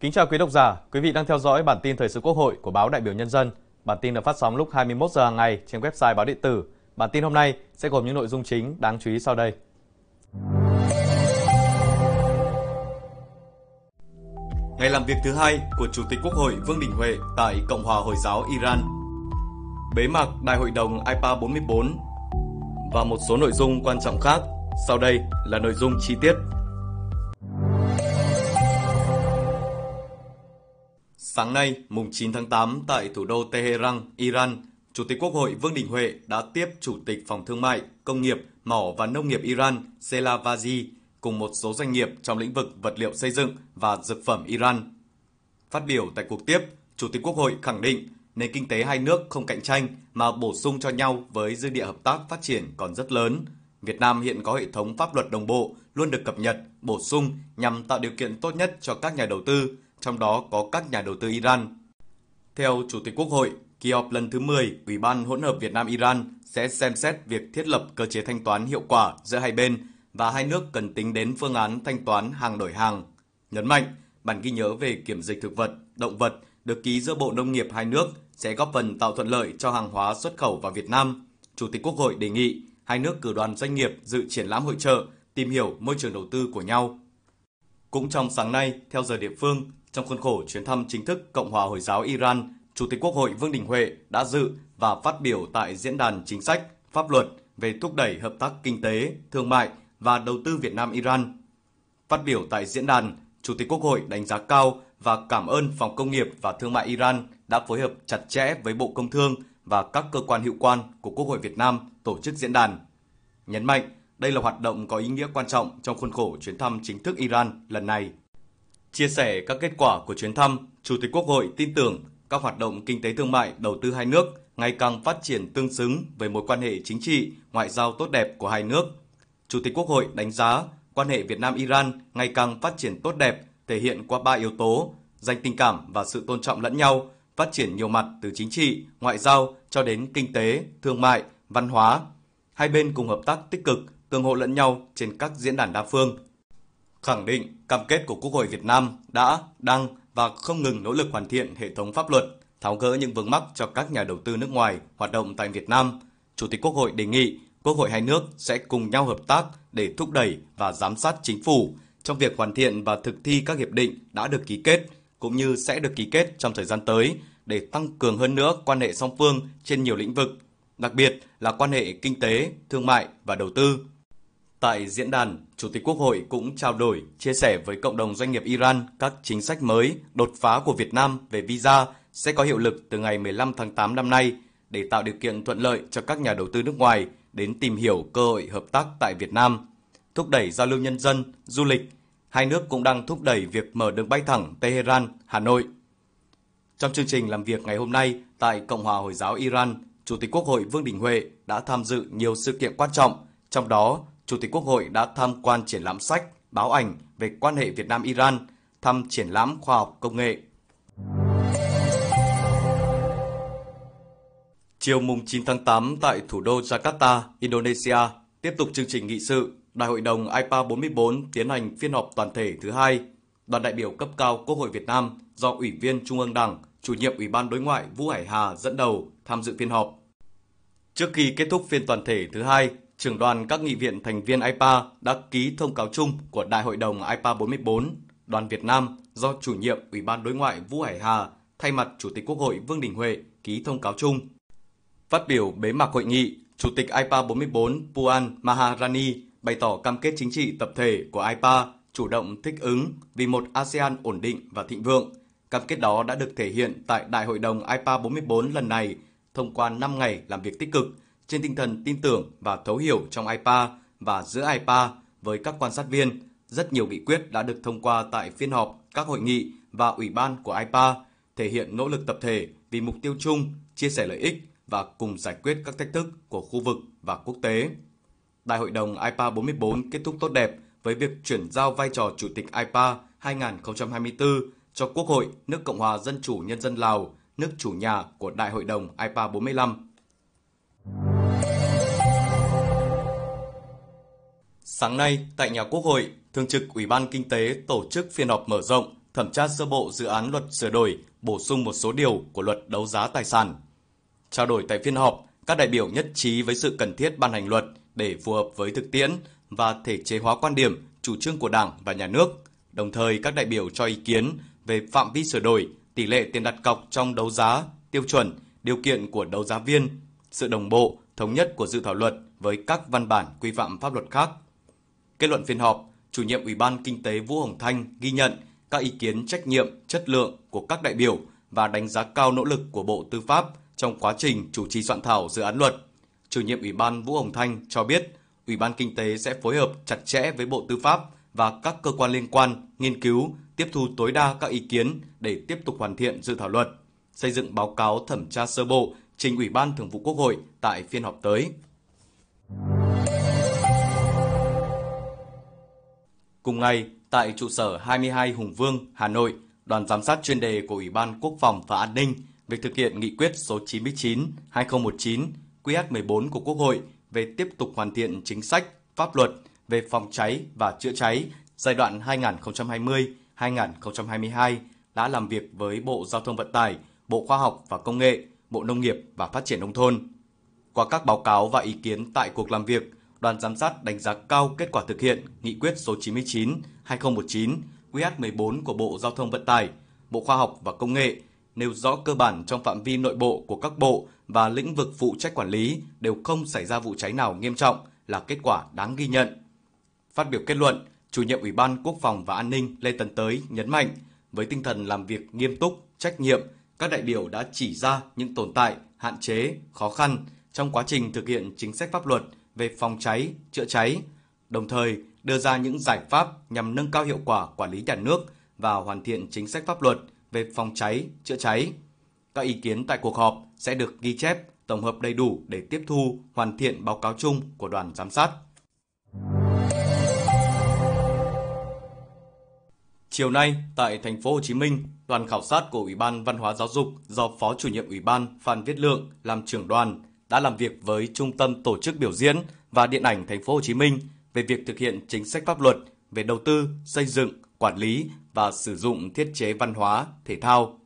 Kính chào quý độc giả, quý vị đang theo dõi bản tin thời sự Quốc hội của báo Đại biểu Nhân dân. Bản tin được phát sóng lúc 21 giờ hàng ngày trên website báo điện tử. Bản tin hôm nay sẽ gồm những nội dung chính đáng chú ý sau đây. Ngày làm việc thứ hai của Chủ tịch Quốc hội Vương Đình Huệ tại Cộng hòa Hồi giáo Iran. Bế mạc Đại hội đồng IPA 44 và một số nội dung quan trọng khác. Sau đây là nội dung chi tiết. Sáng nay, mùng 9 tháng 8 tại thủ đô Tehran, Iran, Chủ tịch Quốc hội Vương Đình Huệ đã tiếp Chủ tịch Phòng Thương mại, Công nghiệp, Mỏ và Nông nghiệp Iran Selavazi cùng một số doanh nghiệp trong lĩnh vực vật liệu xây dựng và dược phẩm Iran. Phát biểu tại cuộc tiếp, Chủ tịch Quốc hội khẳng định nền kinh tế hai nước không cạnh tranh mà bổ sung cho nhau với dư địa hợp tác phát triển còn rất lớn. Việt Nam hiện có hệ thống pháp luật đồng bộ luôn được cập nhật, bổ sung nhằm tạo điều kiện tốt nhất cho các nhà đầu tư, trong đó có các nhà đầu tư Iran. Theo Chủ tịch Quốc hội, kỳ họp lần thứ 10 Ủy ban hỗn hợp Việt Nam Iran sẽ xem xét việc thiết lập cơ chế thanh toán hiệu quả giữa hai bên và hai nước cần tính đến phương án thanh toán hàng đổi hàng. Nhấn mạnh, bản ghi nhớ về kiểm dịch thực vật, động vật được ký giữa Bộ Nông nghiệp hai nước sẽ góp phần tạo thuận lợi cho hàng hóa xuất khẩu vào Việt Nam. Chủ tịch Quốc hội đề nghị hai nước cử đoàn doanh nghiệp dự triển lãm hội trợ, tìm hiểu môi trường đầu tư của nhau. Cũng trong sáng nay, theo giờ địa phương, trong khuôn khổ chuyến thăm chính thức Cộng hòa Hồi giáo Iran, Chủ tịch Quốc hội Vương Đình Huệ đã dự và phát biểu tại diễn đàn chính sách, pháp luật về thúc đẩy hợp tác kinh tế, thương mại và đầu tư Việt Nam Iran. Phát biểu tại diễn đàn, Chủ tịch Quốc hội đánh giá cao và cảm ơn Phòng Công nghiệp và Thương mại Iran đã phối hợp chặt chẽ với Bộ Công Thương và các cơ quan hữu quan của Quốc hội Việt Nam tổ chức diễn đàn. Nhấn mạnh, đây là hoạt động có ý nghĩa quan trọng trong khuôn khổ chuyến thăm chính thức Iran lần này. Chia sẻ các kết quả của chuyến thăm, Chủ tịch Quốc hội tin tưởng các hoạt động kinh tế thương mại đầu tư hai nước ngày càng phát triển tương xứng với mối quan hệ chính trị, ngoại giao tốt đẹp của hai nước. Chủ tịch Quốc hội đánh giá quan hệ Việt Nam-Iran ngày càng phát triển tốt đẹp, thể hiện qua ba yếu tố, dành tình cảm và sự tôn trọng lẫn nhau, phát triển nhiều mặt từ chính trị, ngoại giao cho đến kinh tế, thương mại, văn hóa. Hai bên cùng hợp tác tích cực, tương hỗ lẫn nhau trên các diễn đàn đa phương. Khẳng định cam kết của Quốc hội Việt Nam đã, đang và không ngừng nỗ lực hoàn thiện hệ thống pháp luật, tháo gỡ những vướng mắc cho các nhà đầu tư nước ngoài hoạt động tại Việt Nam. Chủ tịch Quốc hội đề nghị Quốc hội hai nước sẽ cùng nhau hợp tác để thúc đẩy và giám sát chính phủ trong việc hoàn thiện và thực thi các hiệp định đã được ký kết cũng như sẽ được ký kết trong thời gian tới để tăng cường hơn nữa quan hệ song phương trên nhiều lĩnh vực, đặc biệt là quan hệ kinh tế, thương mại và đầu tư. Tại diễn đàn, Chủ tịch Quốc hội cũng trao đổi, chia sẻ với cộng đồng doanh nghiệp Iran các chính sách mới, đột phá của Việt Nam về visa sẽ có hiệu lực từ ngày 15 tháng 8 năm nay để tạo điều kiện thuận lợi cho các nhà đầu tư nước ngoài đến tìm hiểu cơ hội hợp tác tại Việt Nam, thúc đẩy giao lưu nhân dân, du lịch. Hai nước cũng đang thúc đẩy việc mở đường bay thẳng Tehran, Hà Nội. Trong chương trình làm việc ngày hôm nay tại Cộng hòa Hồi giáo Iran, Chủ tịch Quốc hội Vương Đình Huệ đã tham dự nhiều sự kiện quan trọng, trong đó Chủ tịch Quốc hội đã tham quan triển lãm sách, báo ảnh về quan hệ Việt Nam-Iran, thăm triển lãm khoa học công nghệ. Chiều mùng 9 tháng 8 tại thủ đô Jakarta, Indonesia, tiếp tục chương trình nghị sự, Đại hội đồng IPA 44 tiến hành phiên họp toàn thể thứ hai. Đoàn đại biểu cấp cao Quốc hội Việt Nam do Ủy viên Trung ương Đảng, chủ nhiệm Ủy ban Đối ngoại Vũ Hải Hà dẫn đầu tham dự phiên họp. Trước khi kết thúc phiên toàn thể thứ hai, trưởng đoàn các nghị viện thành viên IPA đã ký thông cáo chung của Đại hội đồng IPA 44. Đoàn Việt Nam do chủ nhiệm Ủy ban Đối ngoại Vũ Hải Hà thay mặt Chủ tịch Quốc hội Vương Đình Huệ ký thông cáo chung. Phát biểu bế mạc hội nghị, Chủ tịch IPA 44 Puan Maharani bày tỏ cam kết chính trị tập thể của IPA chủ động thích ứng vì một ASEAN ổn định và thịnh vượng. Cam kết đó đã được thể hiện tại Đại hội đồng IPA 44 lần này thông qua 5 ngày làm việc tích cực trên tinh thần tin tưởng và thấu hiểu trong IPA và giữa IPA với các quan sát viên. Rất nhiều nghị quyết đã được thông qua tại phiên họp, các hội nghị và ủy ban của IPA, thể hiện nỗ lực tập thể vì mục tiêu chung, chia sẻ lợi ích và cùng giải quyết các thách thức của khu vực và quốc tế. Đại hội đồng IPA 44 kết thúc tốt đẹp với việc chuyển giao vai trò Chủ tịch IPA 2024 cho Quốc hội nước Cộng hòa Dân chủ Nhân dân Lào, nước chủ nhà của Đại hội đồng IPA 45. Sáng nay, tại nhà Quốc hội, Thường trực Ủy ban Kinh tế tổ chức phiên họp mở rộng thẩm tra sơ bộ dự án luật sửa đổi, bổ sung một số điều của luật đấu giá tài sản. Trao đổi tại phiên họp, các đại biểu nhất trí với sự cần thiết ban hành luật để phù hợp với thực tiễn và thể chế hóa quan điểm, chủ trương của Đảng và Nhà nước. Đồng thời, các đại biểu cho ý kiến về phạm vi sửa đổi, tỷ lệ tiền đặt cọc trong đấu giá, tiêu chuẩn, điều kiện của đấu giá viên, sự đồng bộ, thống nhất của dự thảo luật với các văn bản quy phạm pháp luật khác. Kết luận phiên họp, chủ nhiệm Ủy ban Kinh tế Vũ Hồng Thanh ghi nhận các ý kiến trách nhiệm, chất lượng của các đại biểu và đánh giá cao nỗ lực của Bộ Tư pháp trong quá trình chủ trì soạn thảo dự án luật. Chủ nhiệm Ủy ban Vũ Hồng Thanh cho biết, Ủy ban Kinh tế sẽ phối hợp chặt chẽ với Bộ Tư pháp và các cơ quan liên quan nghiên cứu, tiếp thu tối đa các ý kiến để tiếp tục hoàn thiện dự thảo luật, xây dựng báo cáo thẩm tra sơ bộ trình Ủy ban Thường vụ Quốc hội tại phiên họp tới. Cùng ngày, tại trụ sở 22 Hùng Vương, Hà Nội, đoàn giám sát chuyên đề của Ủy ban Quốc phòng và An ninh về thực hiện nghị quyết số 99/2019 QH14 của Quốc hội về tiếp tục hoàn thiện chính sách, pháp luật về phòng cháy và chữa cháy giai đoạn 2020-2022 đã làm việc với Bộ Giao thông Vận tải, Bộ Khoa học và Công nghệ, Bộ Nông nghiệp và Phát triển Nông thôn. Qua các báo cáo và ý kiến tại cuộc làm việc, đoàn giám sát đánh giá cao kết quả thực hiện nghị quyết số 99/2019 QH14 của Bộ Giao thông Vận tải, Bộ Khoa học và Công nghệ nêu rõ cơ bản trong phạm vi nội bộ của các bộ và lĩnh vực phụ trách quản lý đều không xảy ra vụ cháy nào nghiêm trọng là kết quả đáng ghi nhận. Phát biểu kết luận, chủ nhiệm Ủy ban Quốc phòng và An ninh Lê Tấn Tới nhấn mạnh, với tinh thần làm việc nghiêm túc, trách nhiệm, các đại biểu đã chỉ ra những tồn tại, hạn chế, khó khăn trong quá trình thực hiện chính sách pháp luật về phòng cháy, chữa cháy, đồng thời đưa ra những giải pháp nhằm nâng cao hiệu quả quản lý nhà nước và hoàn thiện chính sách pháp luật về phòng cháy, chữa cháy. Các ý kiến tại cuộc họp sẽ được ghi chép, tổng hợp đầy đủ để tiếp thu, hoàn thiện báo cáo chung của đoàn giám sát. Chiều nay, tại thành phố Hồ Chí Minh, đoàn khảo sát của Ủy ban Văn hóa Giáo dục do Phó chủ nhiệm Ủy ban Phan Viết Lượng làm trưởng đoàn đã làm việc với Trung tâm Tổ chức biểu diễn và điện ảnh thành phố Hồ Chí Minh về việc thực hiện chính sách pháp luật về đầu tư, xây dựng, quản lý và sử dụng thiết chế văn hóa, thể thao.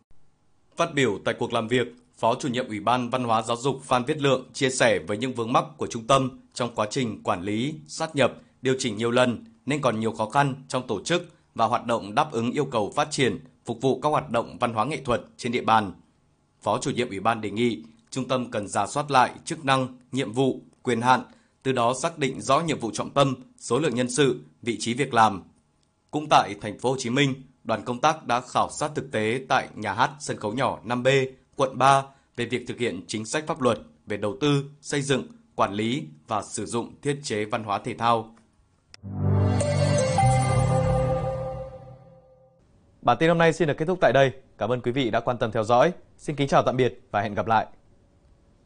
Phát biểu tại cuộc làm việc, Phó chủ nhiệm Ủy ban Văn hóa Giáo dục Phan Viết Lượng chia sẻ với những vướng mắc của trung tâm trong quá trình quản lý, sát nhập, điều chỉnh nhiều lần nên còn nhiều khó khăn trong tổ chức và hoạt động đáp ứng yêu cầu phát triển, phục vụ các hoạt động văn hóa nghệ thuật trên địa bàn. Phó chủ nhiệm Ủy ban đề nghị trung tâm cần giả soát lại chức năng, nhiệm vụ, quyền hạn, từ đó xác định rõ nhiệm vụ trọng tâm, số lượng nhân sự, vị trí việc làm. Cũng tại thành phố Hồ Chí Minh, đoàn công tác đã khảo sát thực tế tại nhà hát sân khấu nhỏ 5B, quận 3 về việc thực hiện chính sách pháp luật về đầu tư, xây dựng, quản lý và sử dụng thiết chế văn hóa thể thao. Bản tin hôm nay xin được kết thúc tại đây. Cảm ơn quý vị đã quan tâm theo dõi. Xin kính chào tạm biệt và hẹn gặp lại.